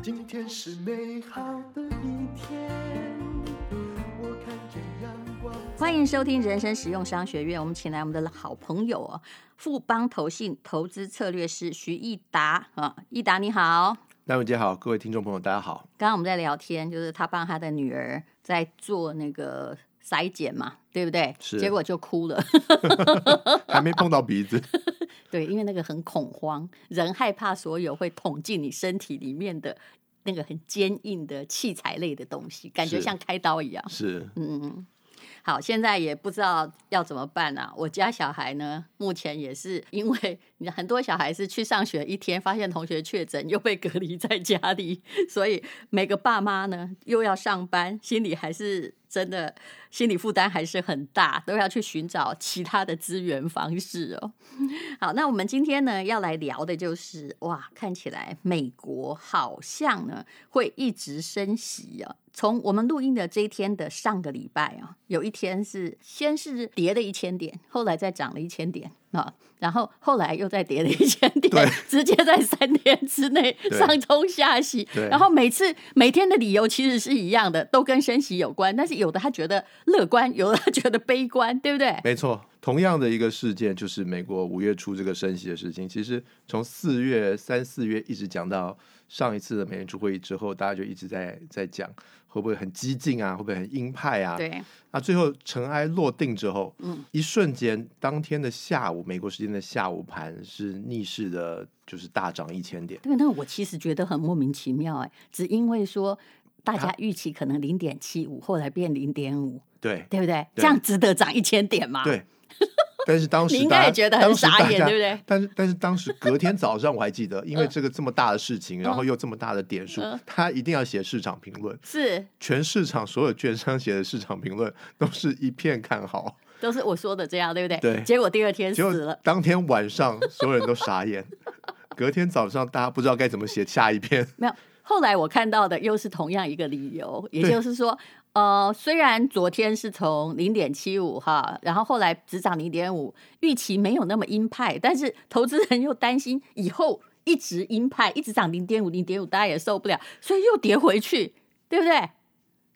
今天是美好的一天，我看见阳光。欢迎收听人生实用商学院。我们请来我们的好朋友哦，富邦投信投资策略师徐益达啊，益达你好。戴文姐好，各位听众朋友大家好。刚刚我们在聊天，就是他帮他的女儿在做那个筛检嘛，对不对？是。结果就哭了，还没碰到鼻子。对，因为那个很恐慌，人害怕所有会捅进你身体里面的那个很坚硬的器材类的东西，感觉像开刀一样。是，嗯嗯。好，现在也不知道要怎么办啊。我家小孩呢，目前也是因为很多小孩是去上学一天，发现同学确诊，又被隔离在家里，所以每个爸妈呢又要上班，心里还是。真的心理负担还是很大，都要去寻找其他的资源方式哦。好，那我们今天呢要来聊的就是，哇，看起来美国好像呢会一直升息啊。从我们录音的这一天的上个礼拜啊，有一天是先是跌了一千点，后来再涨了一千点。啊，然后后来又再跌了一千点，直接在三天之内上冲下洗。然后每次每天的理由其实是一样的，都跟升息有关。但是有的他觉得乐观，有的他觉得悲观，对不对？没错，同样的一个事件就是美国五月初这个升息的事情。其实从四月三四月一直讲到上一次的美联储会议之后，大家就一直在在讲。会不会很激进啊？会不会很鹰派啊？对。那最后尘埃落定之后，嗯，一瞬间，当天的下午，美国时间的下午盘是逆势的，就是大涨一千点。对，那我其实觉得很莫名其妙哎，只因为说大家预期可能零点七五，后来变零点五，对，对不对？这样值得涨一千点吗？对。但是当时你应该也觉得很傻眼，对不对？但是但是当时隔天早上我还记得，因为这个这么大的事情，然后又这么大的点数，他一定要写市场评论。是全市场所有券商写的市场评论都是一片看好，都是我说的这样，对不对？对。结果第二天死了，当天晚上所有人都傻眼，隔天早上大家不知道该怎么写下一篇。没有，后来我看到的又是同样一个理由，也就是说。呃，虽然昨天是从零点七五哈，然后后来只涨零点五，预期没有那么鹰派，但是投资人又担心以后一直鹰派，一直涨零点五、零点五，大家也受不了，所以又跌回去，对不对？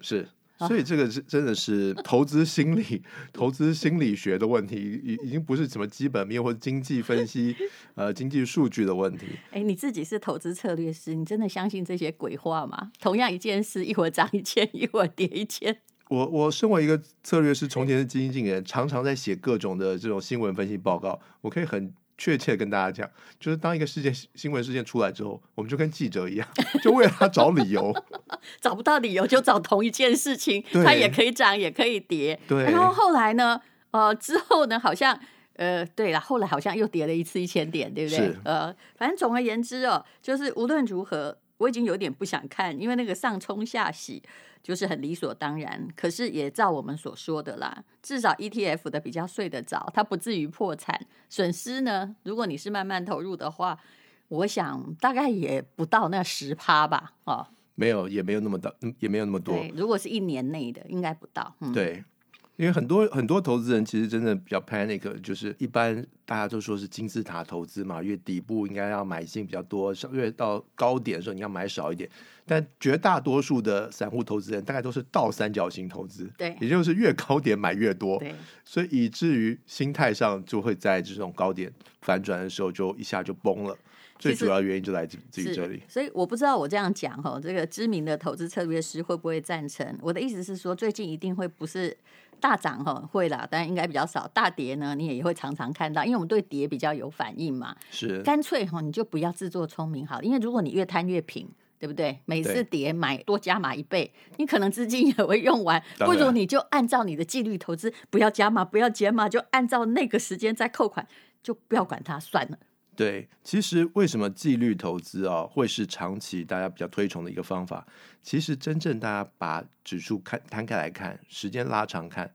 是。所以这个是真的是投资心理、投资心理学的问题，已已经不是什么基本面或者经济分析、呃经济数据的问题。哎，你自己是投资策略师，你真的相信这些鬼话吗？同样一件事，一会儿涨一千，一会儿跌一千。我我身为一个策略师，从前是基金经理人，常常在写各种的这种新闻分析报告，我可以很。确切跟大家讲，就是当一个事件新闻事件出来之后，我们就跟记者一样，就为了他找理由，找不到理由就找同一件事情，它也可以涨，也可以跌。对。然后后来呢？呃，之后呢？好像呃，对了，后来好像又跌了一次一千点，对不对？呃，反正总而言之哦，就是无论如何，我已经有点不想看，因为那个上冲下洗。就是很理所当然，可是也照我们所说的啦，至少 ETF 的比较睡得着，它不至于破产。损失呢，如果你是慢慢投入的话，我想大概也不到那十趴吧，哦，没有，也没有那么大，也没有那么多。如果是一年内的，应该不到。嗯、对。因为很多很多投资人其实真的比较 panic，就是一般大家都说是金字塔投资嘛，越底部应该要买进比较多，越到高点的时候你要买少一点。但绝大多数的散户投资人大概都是倒三角形投资，对，也就是越高点买越多，对，所以以至于心态上就会在这种高点反转的时候就一下就崩了。最主要原因就来自自己这里，所以我不知道我这样讲哈，这个知名的投资策略师会不会赞成？我的意思是说，最近一定会不是。大涨哈会啦，但应该比较少。大跌呢，你也会常常看到，因为我们对跌比较有反应嘛。是，干脆哈你就不要自作聪明好了，因为如果你越贪越平，对不对？每次跌买多加码一倍，你可能资金也会用完。不如你就按照你的纪律投资，不要加码，不要减码，就按照那个时间再扣款，就不要管它算了。对，其实为什么纪律投资啊会是长期大家比较推崇的一个方法？其实真正大家把指数看摊开来看，时间拉长看，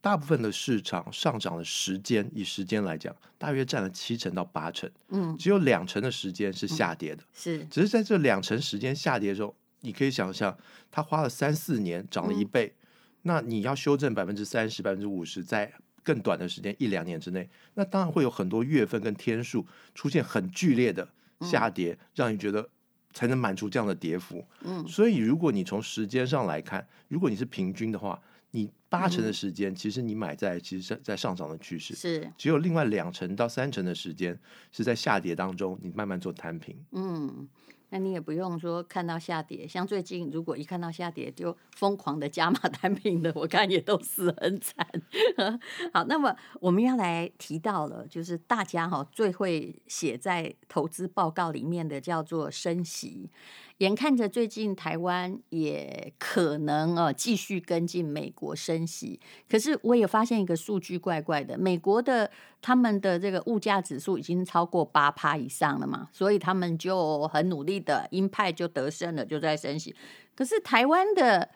大部分的市场上涨的时间，以时间来讲，大约占了七成到八成。嗯，只有两成的时间是下跌的。嗯、是，只是在这两成时间下跌的时候，你可以想象，它花了三四年涨了一倍，嗯、那你要修正百分之三十、百分之五十，在更短的时间，一两年之内，那当然会有很多月份跟天数出现很剧烈的下跌，嗯、让你觉得才能满足这样的跌幅。嗯，所以如果你从时间上来看，如果你是平均的话，你八成的时间，其实你买在其实在上涨的趋势，是只有另外两成到三成的时间是在下跌当中，你慢慢做摊平。嗯。那你也不用说看到下跌，像最近如果一看到下跌就疯狂的加码 单品的，我看也都死很惨。好，那么我们要来提到了，就是大家哈最会写在投资报告里面的叫做升息。眼看着最近台湾也可能呃继续跟进美国升息，可是我也发现一个数据怪怪的，美国的他们的这个物价指数已经超过八趴以上了嘛，所以他们就很努力的鹰派就得胜了，就在升息。可是台湾的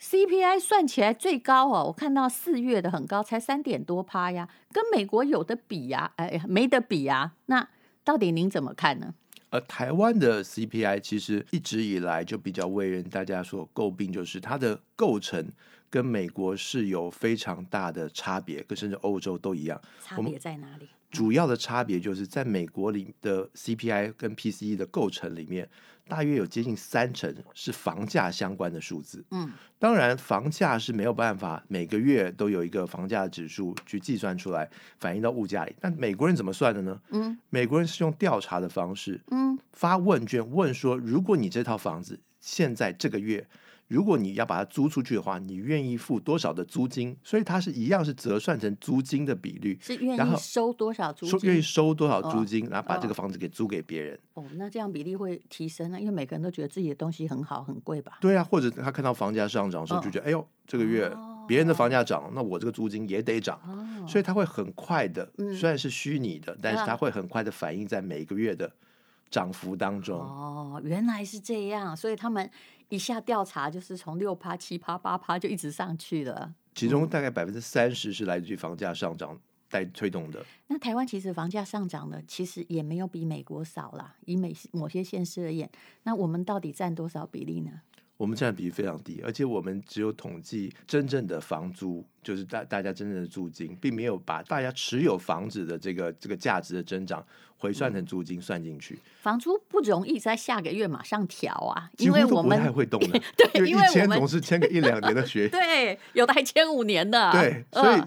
CPI 算起来最高哦，我看到四月的很高，才三点多趴呀，跟美国有的比呀？哎呀，没得比呀。那到底您怎么看呢？而台湾的 CPI 其实一直以来就比较为人大家所诟病，就是它的构成跟美国是有非常大的差别，跟甚至欧洲都一样。差别在哪里？主要的差别就是在美国里的 CPI 跟 PCE 的构成里面，大约有接近三成是房价相关的数字。嗯，当然房价是没有办法每个月都有一个房价指数去计算出来反映到物价里。但美国人怎么算的呢？嗯，美国人是用调查的方式，嗯，发问卷问说，如果你这套房子现在这个月。如果你要把它租出去的话，你愿意付多少的租金？所以它是一样是折算成租金的比率，是愿意收多少租金？愿意收多少租金，然后把这个房子给租给别人。哦，那这样比例会提升呢？因为每个人都觉得自己的东西很好，很贵吧？对啊，或者他看到房价上涨的时候，就觉得哎呦，这个月别人的房价涨，那我这个租金也得涨，所以他会很快的，虽然是虚拟的，但是他会很快的反映在每个月的涨幅当中。哦，原来是这样，所以他们。一下调查就是从六趴、七趴、八趴就一直上去了，其中大概百分之三十是来自于房价上涨带推动的。那台湾其实房价上涨呢其实也没有比美国少啦，以美某些县市而言，那我们到底占多少比例呢？我们占比非常低，而且我们只有统计真正的房租，就是大大家真正的租金，并没有把大家持有房子的这个这个价值的增长回算成租金算进去。房租不容易在下个月马上调啊，因为我们不太会动的。对，因为签总是签个一两年的学，对，有的还签五年的。对，所以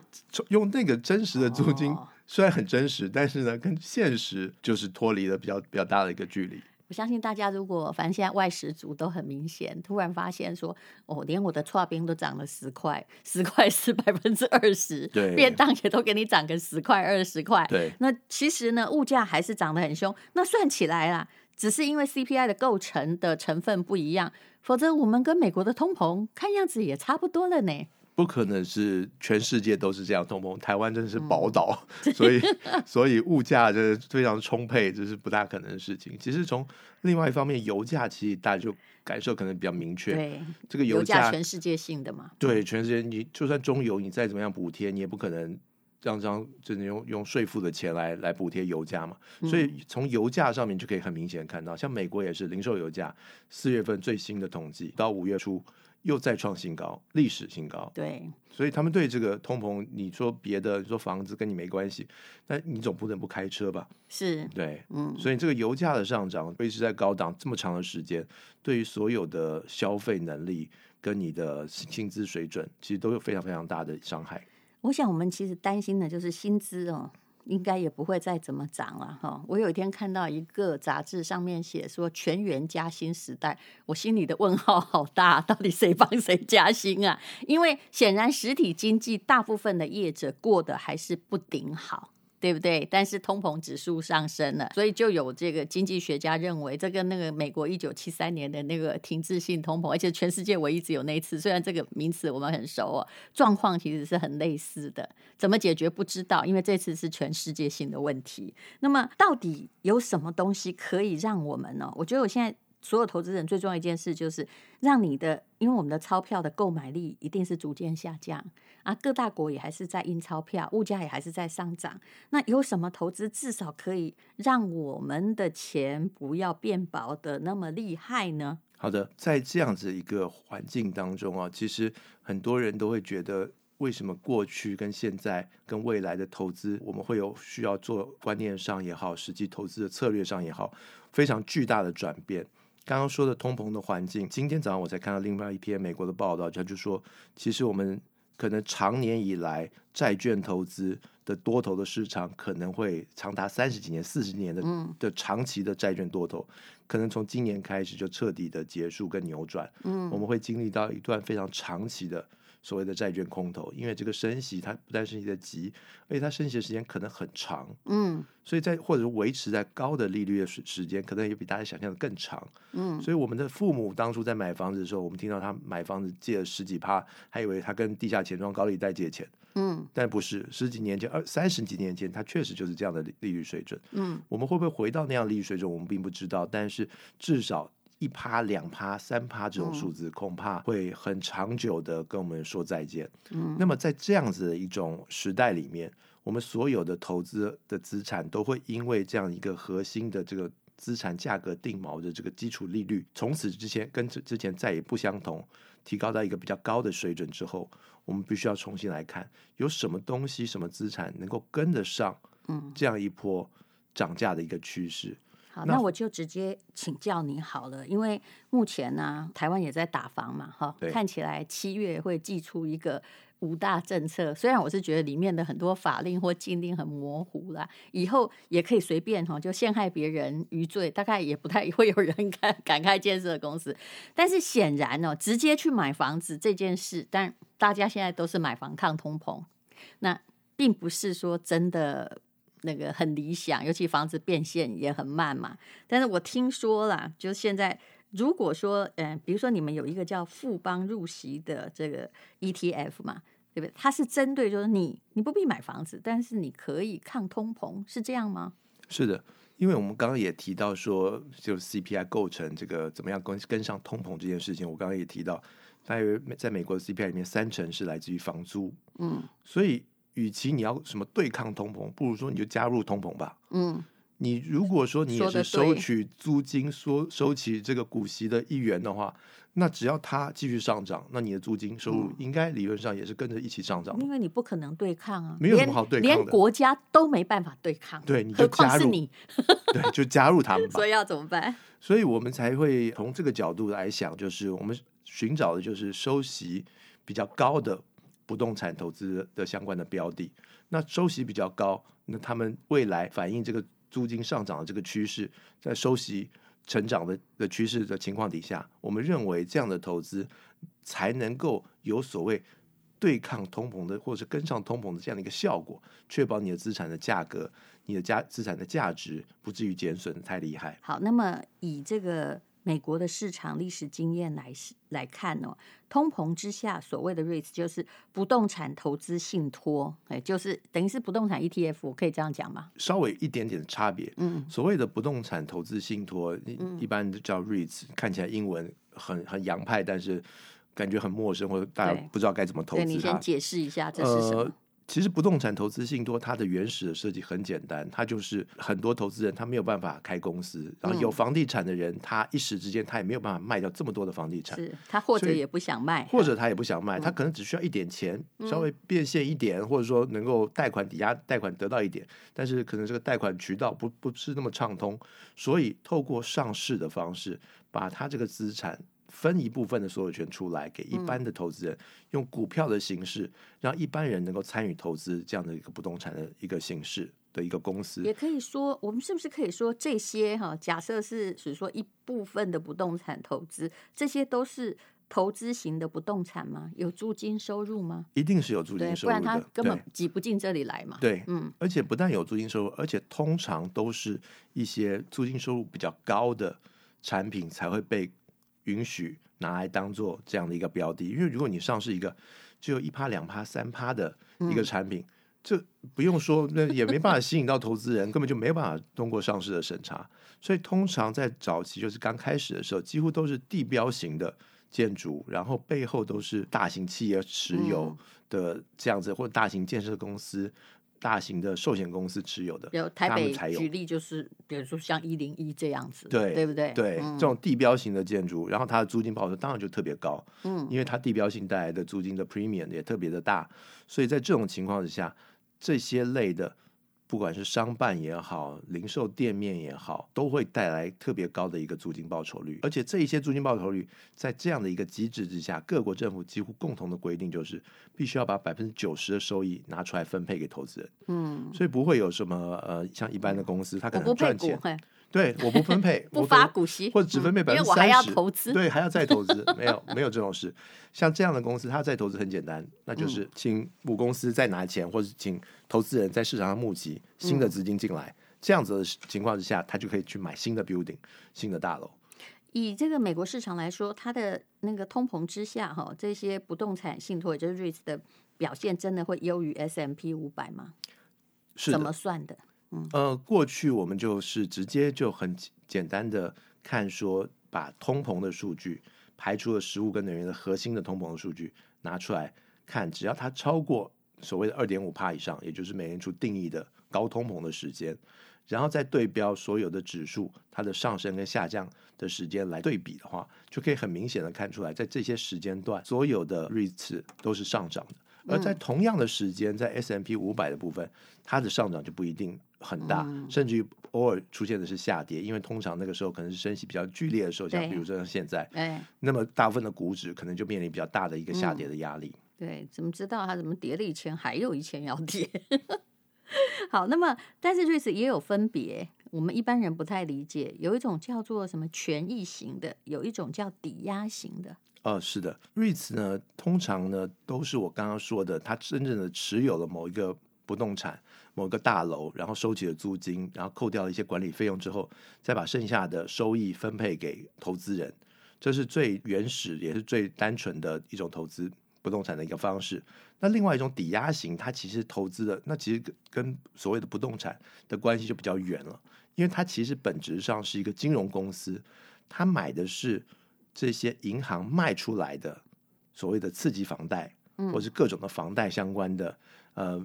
用那个真实的租金虽然很真实，但是呢，跟现实就是脱离了比较比较大的一个距离。我相信大家，如果反正现在外食族都很明显，突然发现说，哦，连我的剉冰都涨了十块，十块是百分之二十，对，便当也都给你涨个十块、二十块，对。那其实呢，物价还是涨得很凶。那算起来啦，只是因为 CPI 的构成的成分不一样，否则我们跟美国的通膨看样子也差不多了呢。不可能是全世界都是这样通膨，台湾真的是宝岛，嗯、所以所以物价真的非常充沛，这是不大可能的事情。其实从另外一方面，油价其实大家就感受可能比较明确。对，这个油价全世界性的嘛。对，全世界你就算中油，你再怎么样补贴，你也不可能让这样真的用用税负的钱来来补贴油价嘛。所以从油价上面就可以很明显看到，像美国也是零售油价，四月份最新的统计到五月初。又再创新高，历史新高。对，所以他们对这个通膨，你说别的，你说房子跟你没关系，那你总不能不开车吧？是，对，嗯，所以这个油价的上涨维持在高档这么长的时间，对于所有的消费能力跟你的薪资水准，其实都有非常非常大的伤害。我想，我们其实担心的就是薪资哦。应该也不会再怎么涨了哈。我有一天看到一个杂志上面写说全员加薪时代，我心里的问号好大，到底谁帮谁加薪啊？因为显然实体经济大部分的业者过得还是不顶好。对不对？但是通膨指数上升了，所以就有这个经济学家认为，这跟那个美国一九七三年的那个停滞性通膨，而且全世界唯一只有那一次，虽然这个名词我们很熟哦，状况其实是很类似的。怎么解决不知道，因为这次是全世界性的问题。那么到底有什么东西可以让我们呢？我觉得我现在。所有投资人最重要一件事就是让你的，因为我们的钞票的购买力一定是逐渐下降啊，各大国也还是在印钞票，物价也还是在上涨。那有什么投资至少可以让我们的钱不要变薄的那么厉害呢？好的，在这样子一个环境当中啊，其实很多人都会觉得为什么过去跟现在跟未来的投资，我们会有需要做观念上也好，实际投资的策略上也好，非常巨大的转变。刚刚说的通膨的环境，今天早上我才看到另外一篇美国的报道，他就说，其实我们可能长年以来债券投资的多头的市场，可能会长达三十几年、四十年的的长期的债券多头，可能从今年开始就彻底的结束跟扭转。嗯，我们会经历到一段非常长期的。所谓的债券空头，因为这个升息它不但升息的急，而且它升息的时间可能很长，嗯，所以在或者是维持在高的利率的时时间，可能也比大家想象的更长，嗯，所以我们的父母当初在买房子的时候，我们听到他买房子借了十几趴，还以为他跟地下钱庄高利贷借钱，嗯，但不是，十几年前、二三十几年前，它确实就是这样的利率水准，嗯，我们会不会回到那样利率水准，我们并不知道，但是至少。一趴、两趴、三趴这种数字，恐怕会很长久的跟我们说再见。嗯，那么在这样子的一种时代里面，我们所有的投资的资产都会因为这样一个核心的这个资产价格定锚的这个基础利率，从此之前跟之之前再也不相同，提高到一个比较高的水准之后，我们必须要重新来看，有什么东西、什么资产能够跟得上，嗯，这样一波涨价的一个趋势。好，那我就直接请教你好了，因为目前呢、啊，台湾也在打房嘛，哈，看起来七月会寄出一个五大政策，虽然我是觉得里面的很多法令或禁令很模糊啦，以后也可以随便哈，就陷害别人余罪，大概也不太 会有人敢敢开建设公司，但是显然哦，直接去买房子这件事，但大家现在都是买房抗通膨，那并不是说真的。那个很理想，尤其房子变现也很慢嘛。但是我听说啦，就现在如果说，嗯，比如说你们有一个叫富邦入席的这个 ETF 嘛，对不对？它是针对就是你，你不必买房子，但是你可以抗通膨，是这样吗？是的，因为我们刚刚也提到说，就 CPI 构成这个怎么样跟跟上通膨这件事情，我刚刚也提到，大约在美国的 CPI 里面，三成是来自于房租，嗯，所以。与其你要什么对抗通膨，不如说你就加入通膨吧。嗯，你如果说你也是收取租金、收收取这个股息的一员的话，那只要它继续上涨，那你的租金收入应该理论上也是跟着一起上涨。因为你不可能对抗啊，没有什么好对抗的，连国家都没办法对抗。对，你就加入你，对，就加入他们吧。所以要怎么办？所以我们才会从这个角度来想，就是我们寻找的就是收息比较高的。不动产投资的相关的标的，那收息比较高，那他们未来反映这个租金上涨的这个趋势，在收息成长的的趋势的情况底下，我们认为这样的投资才能够有所谓对抗通膨的，或者是跟上通膨的这样的一个效果，确保你的资产的价格、你的价资产的价值不至于减损太厉害。好，那么以这个。美国的市场历史经验来来看哦，通膨之下所谓的 REITs 就是不动产投资信托，哎，就是等于是不动产 ETF，我可以这样讲吗？稍微一点点的差别。嗯，所谓的不动产投资信托，嗯、一般都叫 REITs，看起来英文很很洋派，但是感觉很陌生，或者大家不知道该怎么投资。你先解释一下这是什么？呃其实不动产投资信托它的原始的设计很简单，它就是很多投资人他没有办法开公司，然后有房地产的人他一时之间他也没有办法卖掉这么多的房地产，是他或者也不想卖，或者他也不想卖，他可能只需要一点钱，稍微变现一点，或者说能够贷款抵押贷款得到一点，但是可能这个贷款渠道不不是那么畅通，所以透过上市的方式把他这个资产。分一部分的所有权出来给一般的投资人，用股票的形式让一般人能够参与投资这样的一个不动产的一个形式的一个公司。也可以说，我们是不是可以说这些哈？假设是比如说一部分的不动产投资，这些都是投资型的不动产吗？有租金收入吗？一定是有租金收入的，不然他根本挤不进这里来嘛。对，嗯，而且不但有租金收入，而且通常都是一些租金收入比较高的产品才会被。允许拿来当做这样的一个标的，因为如果你上市一个只有一趴、两趴、三趴的一个产品，这、嗯、不用说，那也没办法吸引到投资人，根本就没有办法通过上市的审查。所以通常在早期，就是刚开始的时候，几乎都是地标型的建筑，然后背后都是大型企业持有的这样子，或者大型建设公司大型的寿险公司持有的，有台北才有举例就是，比如说像一零一这样子，对对不对？对，嗯、这种地标型的建筑，然后它的租金报酬当然就特别高，嗯，因为它地标性带来的租金的 premium 也特别的大，所以在这种情况之下，这些类的。不管是商办也好，零售店面也好，都会带来特别高的一个租金报酬率。而且这一些租金报酬率，在这样的一个机制之下，各国政府几乎共同的规定就是，必须要把百分之九十的收益拿出来分配给投资人。嗯，所以不会有什么呃，像一般的公司，它可能赚钱。对，我不分配，不发股息，或者只分配百分之三十，因为我还要投资，对，还要再投资，没有没有这种事。像这样的公司，它再投资很简单，那就是请母公司再拿钱，或者请投资人在市场上募集新的资金进来，嗯、这样子的情况之下，他就可以去买新的 building，新的大楼。以这个美国市场来说，它的那个通膨之下，哈，这些不动产信托，也就是 REITs 的表现，真的会优于 S M P 五百吗？是怎么算的？呃，过去我们就是直接就很简单的看说，把通膨的数据排除了食物跟能源的核心的通膨的数据拿出来看，只要它超过所谓的二点五帕以上，也就是美联储定义的高通膨的时间，然后再对标所有的指数它的上升跟下降的时间来对比的话，就可以很明显的看出来，在这些时间段，所有的 REITs 都是上涨的。而在同样的时间，在 S M P 五百的部分，它的上涨就不一定很大，嗯、甚至于偶尔出现的是下跌，因为通常那个时候可能是升息比较剧烈的时候，像比如说像现在，那么大部分的股指可能就面临比较大的一个下跌的压力。嗯、对，怎么知道它怎么跌了一千，还有一千要跌？好，那么但是 REITs 也有分别，我们一般人不太理解，有一种叫做什么权益型的，有一种叫抵押型的。哦，是的，REITs 呢，通常呢都是我刚刚说的，他真正的持有了某一个不动产、某个大楼，然后收起了租金，然后扣掉了一些管理费用之后，再把剩下的收益分配给投资人，这是最原始也是最单纯的一种投资不动产的一个方式。那另外一种抵押型，它其实投资的那其实跟所谓的不动产的关系就比较远了，因为它其实本质上是一个金融公司，它买的是。这些银行卖出来的所谓的次级房贷，或是各种的房贷相关的，呃，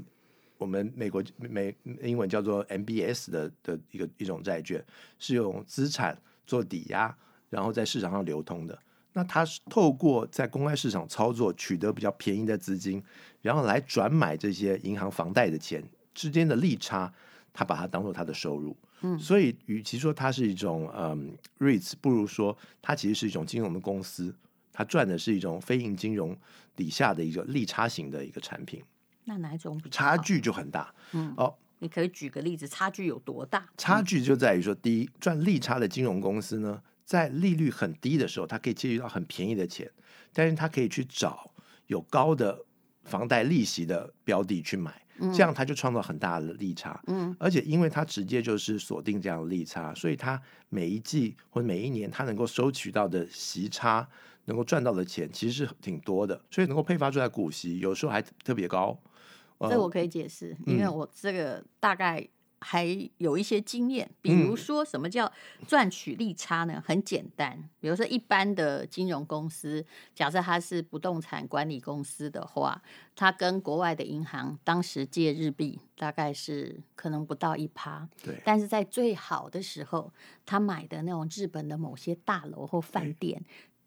我们美国美英文叫做 MBS 的的一个一种债券，是用资产做抵押，然后在市场上流通的。那它是透过在公开市场操作，取得比较便宜的资金，然后来转买这些银行房贷的钱之间的利差，它把它当做它的收入。嗯，所以与其说它是一种嗯 REITs，不如说它其实是一种金融的公司，它赚的是一种非银金融底下的一个利差型的一个产品。那哪一种比差距就很大？嗯，哦，你可以举个例子，差距有多大？差距就在于说，第一，赚利差的金融公司呢，在利率很低的时候，它可以借到很便宜的钱，但是它可以去找有高的房贷利息的标的去买。这样他就创造很大的利差，嗯，而且因为他直接就是锁定这样的利差，所以他每一季或每一年他能够收取到的息差，能够赚到的钱其实是挺多的，所以能够配发出来股息有时候还特别高。这我可以解释，因为我这个大概。还有一些经验，比如说什么叫赚取利差呢？很简单，比如说一般的金融公司，假设它是不动产管理公司的话，它跟国外的银行当时借日币大概是可能不到一趴，对。但是在最好的时候，他买的那种日本的某些大楼或饭店，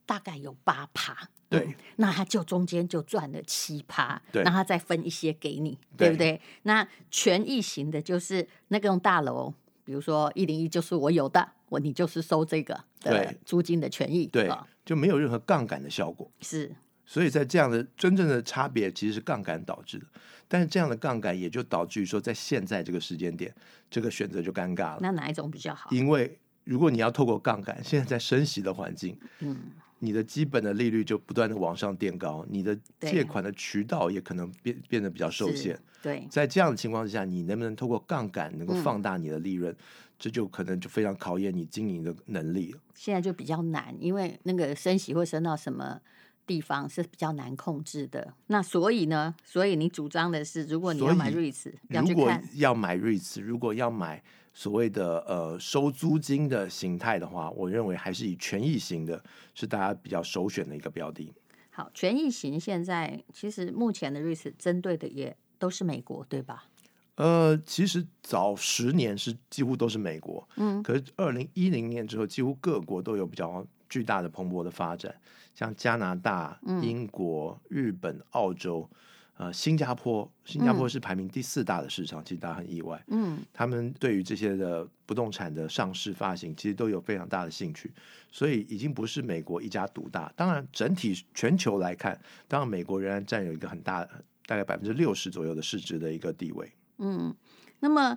大概有八趴。对、嗯，那他就中间就赚了七趴，对，那他再分一些给你，对，不对？那权益型的就是那个大楼，比如说一零一就是我有的，我你就是收这个的租金的权益，对，就没有任何杠杆的效果，是。所以在这样的真正的差别其实是杠杆导致的，但是这样的杠杆也就导致于说，在现在这个时间点，这个选择就尴尬了。那哪一种比较好？因为如果你要透过杠杆，现在在升息的环境，嗯。你的基本的利率就不断的往上垫高，你的借款的渠道也可能变变得比较受限。对，在这样的情况之下，你能不能透过杠杆能够放大你的利润，嗯，这就可能就非常考验你经营的能力了。现在就比较难，因为那个升息会升到什么地方是比较难控制的。那所以呢，所以你主张的是，如果你要买 REITs，如果要买 REITs，如果要买。所谓的呃收租金的形态的话，我认为还是以权益型的是大家比较首选的一个标的。好，权益型现在其实目前的 REITs 针对的也都是美国，对吧？呃，其实早十年是几乎都是美国，嗯，可是二零一零年之后，几乎各国都有比较巨大的蓬勃的发展，像加拿大、英国、日本、澳洲，呃，新加坡，新加坡是排名第四大的市场，其实大家很意外，嗯，他们对于这些的不动产的上市发行，其实都有非常大的兴趣，所以已经不是美国一家独大。当然，整体全球来看，当然美国仍然占有一个很大，大概百分之六十左右的市值的一个地位。嗯，那么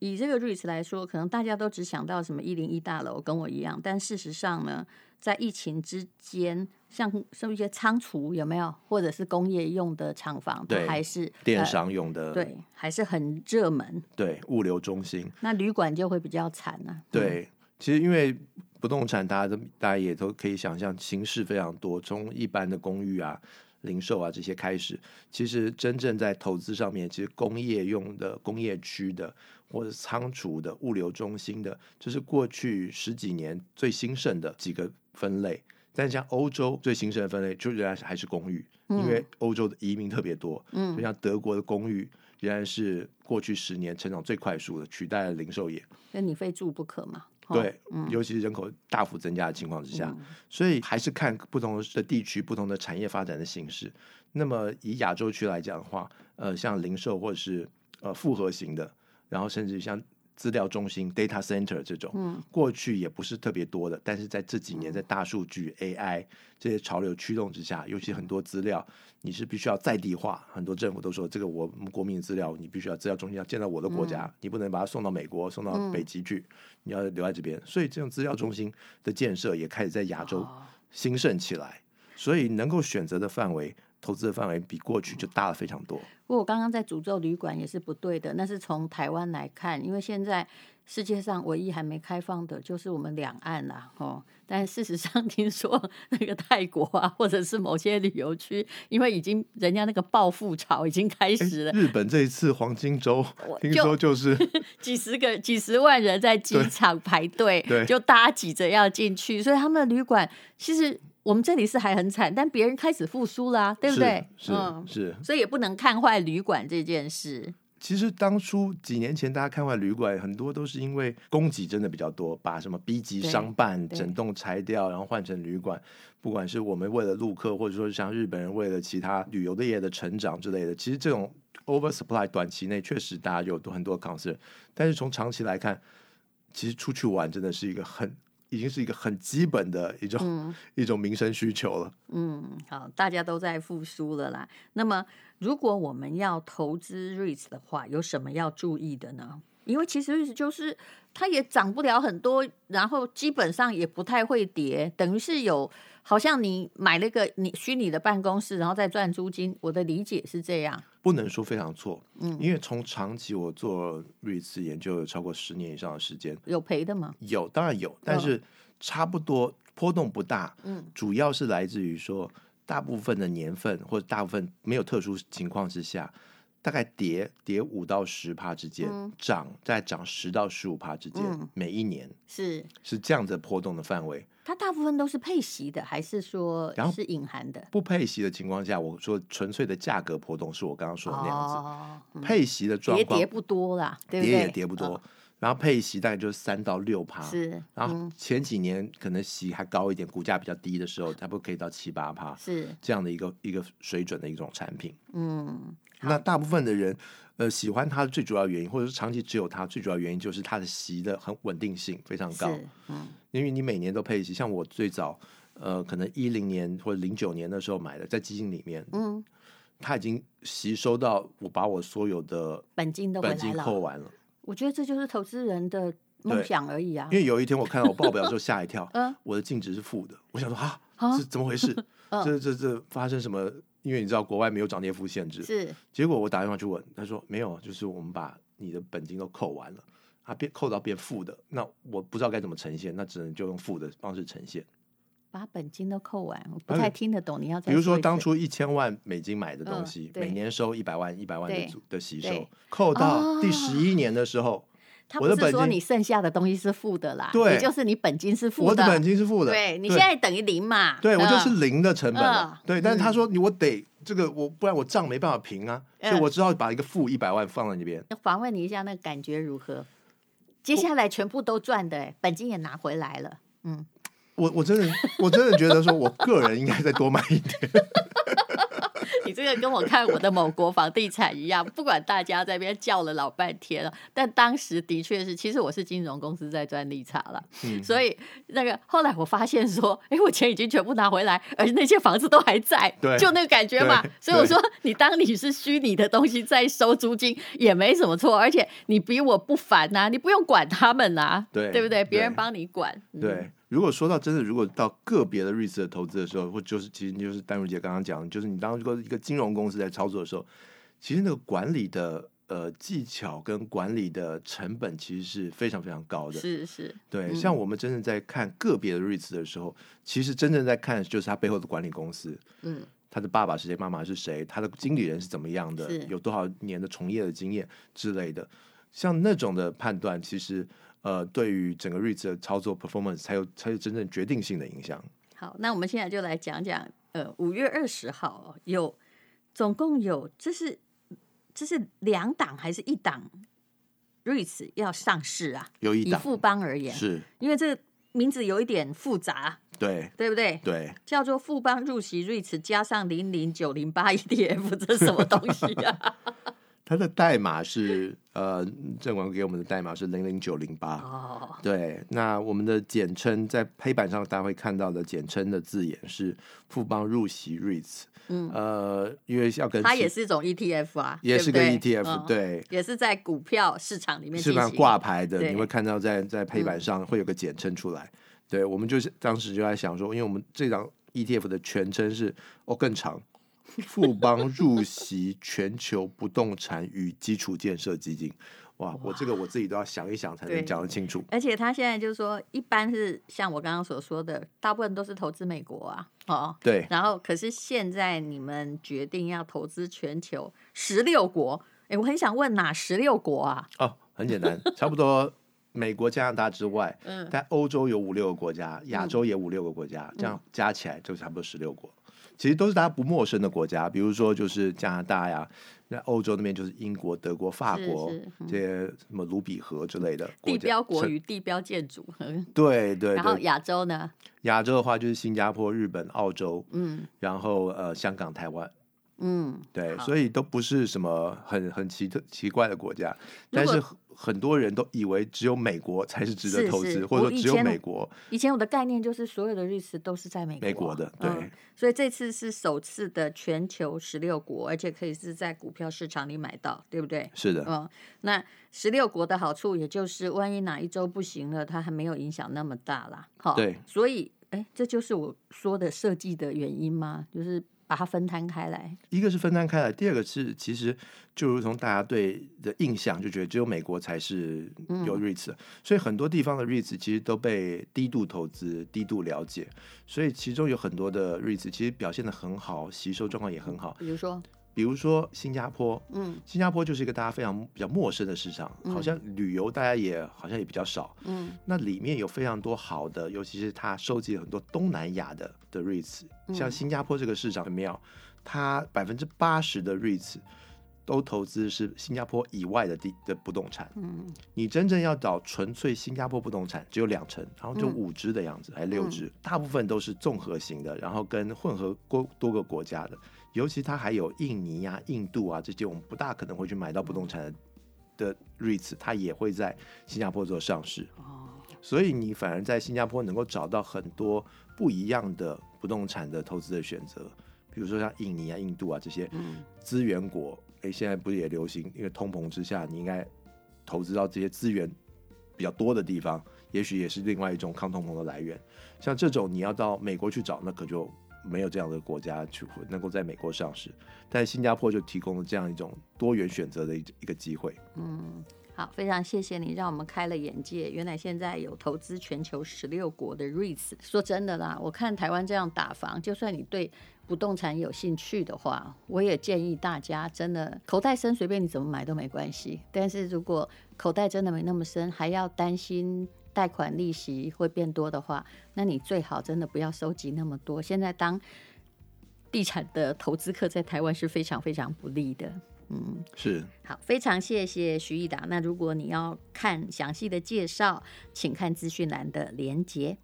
以这个 REITs 来说，可能大家都只想到什么一零一大楼，跟我一样。但事实上呢，在疫情之间，像是一些仓储有没有，或者是工业用的厂房，对，还是电商用的，呃，对，还是很热门。对，物流中心，那旅馆就会比较惨了，啊。对，其实因为不动产，大家都大家也都可以想象，形式非常多，从一般的公寓啊。零售啊，这些开始，其实真正在投资上面，其实工业用的、工业区的，或者仓储的、物流中心的，这是过去十几年最兴盛的几个分类。但像欧洲最形成的分类，就仍然还是公寓，因为欧洲的移民特别多。嗯，就像德国的公寓，仍然是过去十年成长最快速的，取代了零售业。那你非住不可嘛？对，尤其是人口大幅增加的情况之下，嗯，所以还是看不同的地区、不同的产业发展的形式。那么以亚洲区来讲的话，呃，像零售或者是呃复合型的，然后甚至像。资料中心 （data center） 这种，嗯，过去也不是特别多的，但是在这几年，在大数据、AI 这些潮流驱动之下，尤其很多资料，你是必须要在地化。很多政府都说，这个我们国民的资料，你必须要资料中心要建在我的国家，你不能把它送到美国、送到北极去，你要留在这边。所以，这种资料中心的建设也开始在亚洲兴盛起来。所以，能够选择的范围。投资的范围比过去就大了非常多。不过我刚刚在诅咒旅馆也是不对的，那是从台湾来看，因为现在世界上唯一还没开放的就是我们两岸啦，哦。但事实上听说那个泰国啊，或者是某些旅游区，因为已经人家那个暴富潮已经开始了。日本这一次黄金周，听说就是 几十个、几十万人在机场排队，就大家挤着要进去，所以他们的旅馆其实。我们这里是还很惨，但别人开始复苏啦，对不对？是是，是，所以也不能看坏旅馆这件事。其实当初几年前大家看坏旅馆，很多都是因为供给真的比较多，把什么 B 级商办整栋拆掉，然后换成旅馆。不管是我们为了陆客，或者说像日本人为了其他旅游的业的成长之类的，其实这种 oversupply 短期内确实大家有很多 concern，但是从长期来看，其实出去玩真的是一个很。已经是一个很基本的一种、嗯、一种民生需求了。嗯，好，大家都在复苏了啦。那么，如果我们要投资 REITs 的话，有什么要注意的呢？因为其实 REITs 就是它也涨不了很多，然后基本上也不太会跌，等于是有。好像你买了一个你虚拟的办公室，然后再赚租金。我的理解是这样，不能说非常错。嗯，因为从长期我做 REITs 研究有超过十年以上的时间，有赔的吗？有，当然有，但是差不多波动不大。嗯，主要是来自于说，大部分的年份或者大部分没有特殊情况之下，大概跌跌五到十趴之间，嗯、涨再涨十到十五趴之间，嗯，每一年是是这样子波动的范围。它大部分都是配息的，还是说是隐含的？不配息的情况下，我说纯粹的价格波动是我刚刚说的那样子。哦嗯、配息的状况，跌跌不多啦，对不对？跌也跌不多。哦、然后配息大概就是三到六趴。是、嗯。然后前几年可能息还高一点，股价比较低的时候，它不可以到七八趴。是。这样的一个一个水准的一种产品。嗯。那大部分的人。呃，喜欢它的最主要原因，或者是长期持有它最主要原因，就是它的息的很稳定性非常高。嗯，因为你每年都配息，像我最早，呃，可能一零年或者零九年的时候买的，在基金里面，嗯，它已经吸收到我把我所有的本金都本金扣完了。我觉得这就是投资人的梦想而已啊。因为有一天我看到我报表的时候吓一跳，嗯，我的净值是负的，我想说啊，是怎么回事？这这这，这发生什么？因为你知道国外没有涨跌幅限制，是。结果我打电话去问，他说没有，就是我们把你的本金都扣完了，啊，变扣到变负的，那我不知道该怎么呈现，那只能就用负的方式呈现。把本金都扣完，我不太听得懂。你要再比如说当初一千万美金买的东西，嗯、每年收一百万一百万的的息收，扣到第十一年的时候。哦他不是说你剩下的东西是负的啦，对，也就是你本金是负的，我的本金是负的，对，你现在等于零嘛，对，我就是零的成本了，对，但是他说你我得这个我不然我账没办法平啊，嗯所以我只好把一个负一百万放在那边。访问你一下，那个感觉如何？接下来全部都赚的，哎，本金也拿回来了。嗯，我我真的我真的觉得说，我个人应该再多买一点。你这个跟我看我的某国房地产一样，不管大家在那边叫了老半天了，但当时的确是，其实我是金融公司在赚利差了，嗯、所以那个后来我发现说，哎，我钱已经全部拿回来，而且那些房子都还在，对，就那个感觉嘛。所以我说，你当你是虚拟的东西在收租金也没什么错，而且你比我不烦呐、啊，你不用管他们呐、啊，对，对不对？别人帮你管，对。嗯如果说到真的，如果到个别的 REITs 的投资的时候，或就是其实就是丹如姐刚刚讲的，就是你当一个一个金融公司在操作的时候，其实那个管理的呃技巧跟管理的成本其实是非常非常高的。是是，对，嗯、像我们真正在看个别的 REITs 的时候，其实真正在看就是他背后的管理公司，嗯，他的爸爸是谁，妈妈是谁，他的经理人是怎么样的，有多少年的从业的经验之类的，像那种的判断，其实。呃，对于整个 REITs 的操作 performance 才有才有真正决定性的影响。好，那我们现在就来讲讲，呃，五月二十号有总共有这是这是两档还是一档 REITs 要上市啊？有一档，以富邦而言，是因为这个名字有一点复杂，对对不对？对，叫做富邦入席 REITs 加上零零九零八 ETF，这是什么东西啊？它的代码是呃，正管给我们的代码是零零九零八。哦，对，那我们的简称在黑板上大家会看到的简称的字眼是富邦入席 REITs。嗯，呃，因为要跟它也是一种 ETF 啊，也是个 ETF，嗯、对，也是在股票市场里面是吧？挂牌的，你会看到在在黑板上会有个简称出来。嗯、对，我们就是当时就在想说，因为我们这张 ETF 的全称是哦更长。富邦入席全球不动产与基础建设基金，哇，我这个我自己都要想一想才能讲得清楚。而且他现在就是说，一般是像我刚刚所说的，大部分都是投资美国啊，哦，对。然后，可是现在你们决定要投资全球十六国，哎，我很想问哪十六国啊？哦，很简单，差不多美国、加拿大之外，嗯，在欧洲有五六个国家，亚洲也五六个国家，嗯、这样加起来就差不多十六国。其实都是大家不陌生的国家，比如说就是加拿大呀，那欧洲那边就是英国、德国、法国这些什么卢比河之类的地标国与地标建筑。对对。然后亚洲呢？亚洲的话就是新加坡、日本、澳洲，嗯，然后呃香港、台湾，嗯，对，所以都不是什么很很奇特奇怪的国家，但是。很多人都以为只有美国才是值得投资，或者说只有美国。以前我的概念就是所有的 REITs 都是在美国，美国的，对、嗯。所以这次是首次的全球十六国，而且可以是在股票市场里买到，对不对？是的。嗯，那十六国的好处，也就是万一哪一周不行了，它还没有影响那么大啦。好，对。所以，哎，这就是我说的设计的原因吗？就是。把它分摊开来，一个是分摊开来，第二个是其实就如同大家对的印象，就觉得只有美国才是有 REITs，嗯，所以很多地方的 REITs 其实都被低度投资、低度了解，所以其中有很多的 REITs 其实表现得很好，吸收状况也很好。比如说。比如说新加坡，嗯，新加坡就是一个大家非常比较陌生的市场，嗯、好像旅游大家也好像也比较少，嗯，那里面有非常多好的，尤其是他收集了很多东南亚的的 REITs，像新加坡这个市场很妙，它百分之八十的 REITs 都投资是新加坡以外的地的不动产，嗯，你真正要找纯粹新加坡不动产只有两成，然后就五只的样子，嗯、还六只，大部分都是综合型的，然后跟混合多多个国家的。尤其它还有印尼啊、印度啊这些我们不大可能会去买到不动产的 REITs，它也会在新加坡做上市。哦所以你反而在新加坡能够找到很多不一样的不动产的投资的选择，比如说像印尼啊、印度啊这些资源国，哎，现在不是也流行？因为通膨之下，你应该投资到这些资源比较多的地方，也许也是另外一种抗通膨的来源。像这种你要到美国去找，那可就。没有这样的国家去能够在美国上市，但新加坡就提供了这样一种多元选择的一一个机会。嗯，好，非常谢谢你，让我们开了眼界。原来现在有投资全球十六国的 REITs。说真的啦，我看台湾这样打房，就算你对不动产有兴趣的话，我也建议大家真的口袋深，随便你怎么买都没关系。但是如果口袋真的没那么深，还要担心。贷款利息会变多的话，那你最好真的不要收集那么多。现在当地产的投资客在台湾是非常非常不利的。嗯，是。好，非常谢谢徐益达。那如果你要看详细的介绍，请看资讯栏的连结。